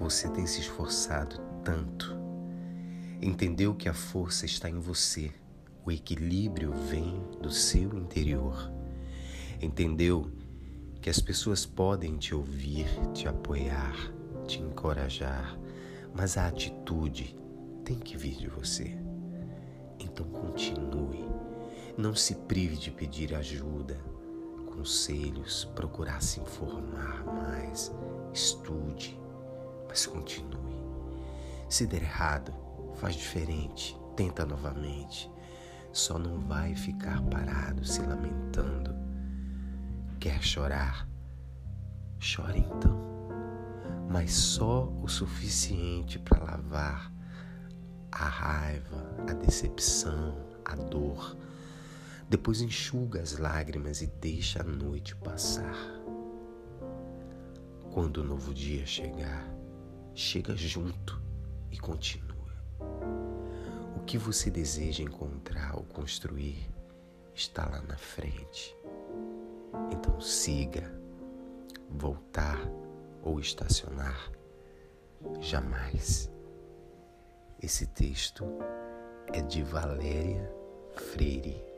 Você tem se esforçado tanto. Entendeu que a força está em você. O equilíbrio vem do seu interior. Entendeu que as pessoas podem te ouvir, te apoiar, te encorajar, mas a atitude tem que vir de você. Então continue. Não se prive de pedir ajuda, conselhos, procurar se informar mais, estude, continue. Se der errado, faz diferente, tenta novamente. Só não vai ficar parado se lamentando. Quer chorar? Chore então, mas só o suficiente para lavar a raiva, a decepção, a dor. Depois enxuga as lágrimas e deixa a noite passar. Quando o novo dia chegar, chega junto e continua. O que você deseja encontrar ou construir está lá na frente. Então siga, voltar ou estacionar, jamais. Esse texto é de Valéria Freire.